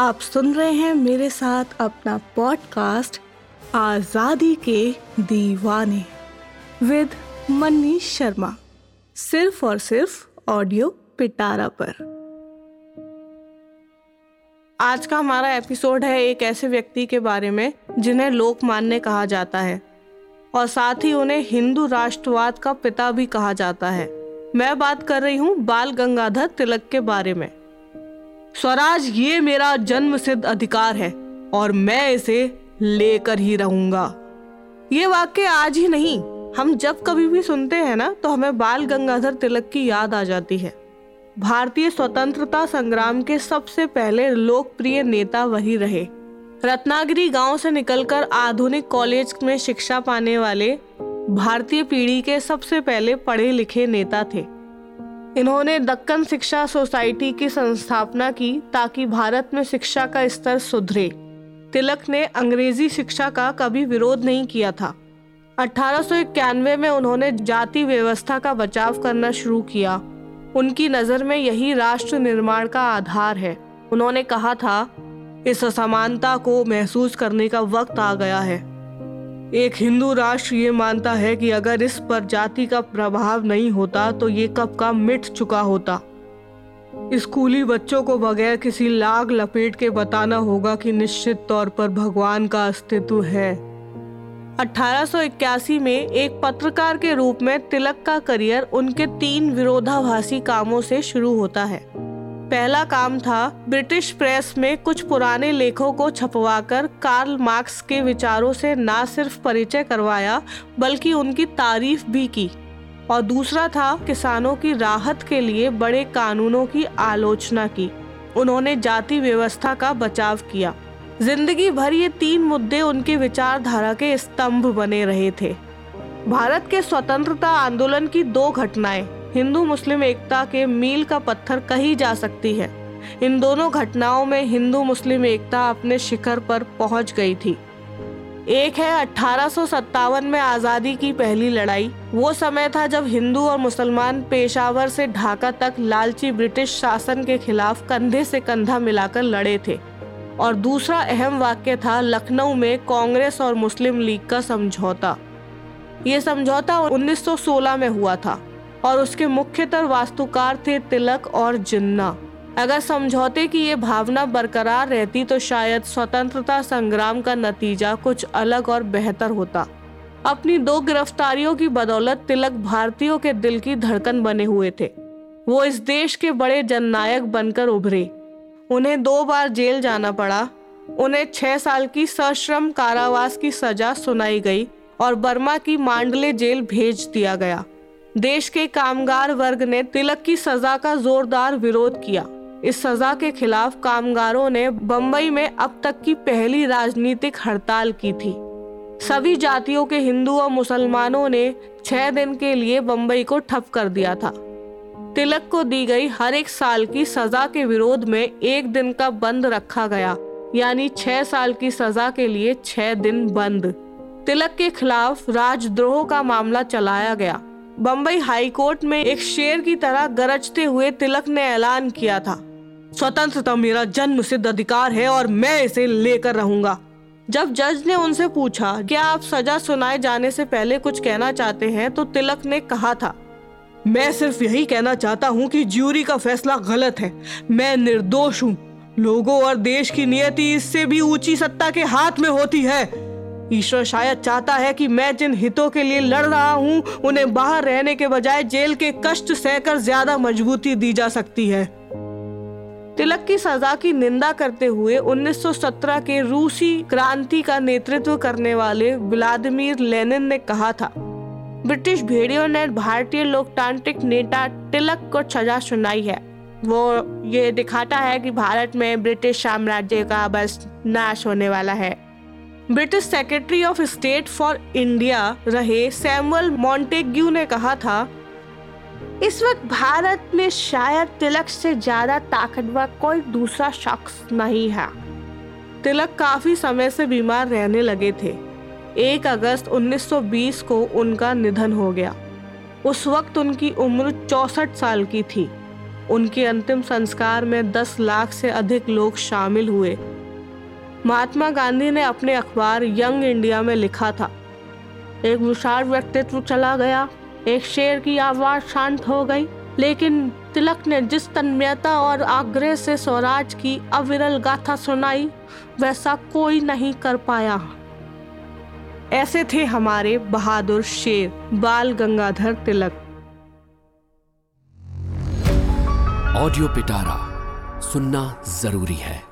आप सुन रहे हैं मेरे साथ अपना पॉडकास्ट आज़ादी के दीवाने, विद मनीष शर्मा। सिर्फ़ और सिर्फ़ ऑडियो पिटारा पर। आज का हमारा एपिसोड है एक ऐसे व्यक्ति के बारे में जिन्हें लोकमान्य कहा जाता है और साथ ही उन्हें हिंदू राष्ट्रवाद का पिता भी कहा जाता है। मैं बात कर रही हूँ बाल गंगाधर तिलक के बारे में। स्वराज, ये मेरा जन्म सिद्ध अधिकार है और मैं इसे लेकर ही रहूँगा। ये वाक्य आज ही नहीं, हम जब कभी भी सुनते हैं ना तो हमें बाल गंगाधर तिलक की याद आ जाती है। भारतीय स्वतंत्रता संग्राम के सबसे पहले लोकप्रिय नेता वही रहे। रत्नागिरी गाँव से निकलकर आधुनिक कॉलेज में शिक्षा पाने वाले भारतीय पीढ़ी के सबसे पहले पढ़े लिखे नेता थे। इन्होंने दक्कन शिक्षा सोसाइटी की संस्थापना की ताकि भारत में शिक्षा का स्तर सुधरे। तिलक ने अंग्रेज़ी शिक्षा का कभी विरोध नहीं किया था। अठारह सौ इक्यानवे में उन्होंने जाति व्यवस्था का बचाव करना शुरू किया। उनकी नज़र में यही राष्ट्र निर्माण का आधार है। उन्होंने कहा था, इस असमानता को महसूस करने का वक्त आ गया है। एक हिंदू राष्ट्र ये मानता है कि अगर इस पर जाति का प्रभाव नहीं होता तो ये कब का मिट चुका होता। स्कूली बच्चों को बगैर किसी लाग लपेट के बताना होगा कि निश्चित तौर पर भगवान का अस्तित्व है। 1881 में एक पत्रकार के रूप में तिलक का करियर उनके तीन विरोधाभासी कामों से शुरू होता है। पहला काम था ब्रिटिश प्रेस में कुछ पुराने लेखों को छपवाकर कार्ल मार्क्स के विचारों से न सिर्फ़ परिचय करवाया, बल्कि उनकी तारीफ़ भी की। और दूसरा था किसानों की राहत के लिए बड़े कानूनों की आलोचना की। उन्होंने जाति व्यवस्था का बचाव किया। ज़िंदगी भर ये तीन मुद्दे उनके विचारधारा के स्तंभ बने रहे थे। भारत के स्वतंत्रता आंदोलन की दो घटनाएँ। हिंदू मुस्लिम एकता के मील का पत्थर कही जा सकती है। इन दोनों घटनाओं में हिंदू मुस्लिम एकता अपने शिखर पर पहुँच गई थी। एक है अठारह में आज़ादी की पहली लड़ाई। वो समय था जब हिंदू और मुसलमान पेशावर से ढाका तक लालची ब्रिटिश शासन के खिलाफ कंधे से कंधा मिलाकर लड़े थे। और दूसरा अहम वाक्य था, लखनऊ में कांग्रेस और मुस्लिम लीग का समझौता। ये समझौता 1916 में हुआ था। और उसके मुख्यतर वास्तुकार थे तिलक और जिन्ना। अगर समझौते की ये भावना बरकरार रहती तो शायद स्वतंत्रता संग्राम का नतीजा कुछ अलग और बेहतर होता। अपनी दो गिरफ्तारियों की बदौलत तिलक भारतीयों के दिल की धड़कन बने हुए थे। वो इस देश के बड़े जननायक बनकर उभरे। उन्हें दो बार जेल जाना पड़ा। उन्हें छह साल की सश्रम कारावास की सजा सुनाई गई और बर्मा की मांडले जेल भेज दिया गया। देश के कामगार वर्ग ने तिलक की सजा का जोरदार विरोध किया। इस सजा के खिलाफ कामगारों ने बम्बई में अब तक की पहली राजनीतिक हड़ताल की थी। सभी जातियों के हिंदू और मुसलमानों ने छह दिन के लिए बम्बई को ठप कर दिया था। तिलक को दी गई हर एक साल की सजा के विरोध में एक दिन का बंद रखा गया, यानी छह साल की सजा के लिए छह दिन बंद। तिलक के खिलाफ राजद्रोह का मामला चलाया गया। बम्बई हाईकोर्ट में एक शेर की तरह गरजते हुए तिलक ने ऐलान किया था। स्वतंत्रता मेरा जन्म सिद्ध अधिकार है और मैं इसे लेकर रहूँगा। जब जज ने उनसे पूछा, क्या आप सजा सुनाए जाने से पहले कुछ कहना चाहते हैं? तो तिलक ने कहा था, मैं सिर्फ़ यही कहना चाहता हूँ कि ज्यूरी का फैसला गलत है। मैं निर्दोष हूँ। लोगों और देश की नियति इससे भी ऊँची सत्ता के हाथ में होती है। ईश्वर शायद चाहता है कि मैं जिन हितों के लिए लड़ रहा हूँ, उन्हें बाहर रहने के बजाय जेल के कष्ट सहकर ज़्यादा मजबूती दी जा सकती है। तिलक की सजा की निंदा करते हुए 1917 के रूसी क्रांति का नेतृत्व करने वाले व्लादिमीर लेनिन ने कहा था, ब्रिटिश भेड़ियों ने भारतीय लोकतांत्रिक नेता तिलक को सजा सुनाई है। वो ये दिखाता है कि भारत में ब्रिटिश साम्राज्य का बस नाश होने वाला है। British secretary of state for India रहे सैमुअल मॉन्टेग्यू ने कहा था, इस वक्त भारत में शायद तिलक से ज़्यादा ताकतवर कोई दूसरा शख्स नहीं है। तिलक काफ़ी समय से बीमार रहने लगे थे। एक अगस्त 1920 को उनका निधन हो गया। उस वक्त उनकी उम्र चौसठ साल की थी। उनके अंतिम संस्कार में 10 लाख से अधिक लोग शामिल हुए। महात्मा गांधी ने अपने अखबार यंग इंडिया में लिखा था। एक विशाल व्यक्तित्व चला गया, एक शेर की आवाज़ शांत हो गई, लेकिन तिलक ने जिस तन्मयता और आग्रह से स्वराज की अविरल गाथा सुनाई, वैसा कोई नहीं कर पाया। ऐसे थे हमारे बहादुर शेर, बाल गंगाधर तिलक। ऑडियो पिटारा, सुनना ज़रूरी है।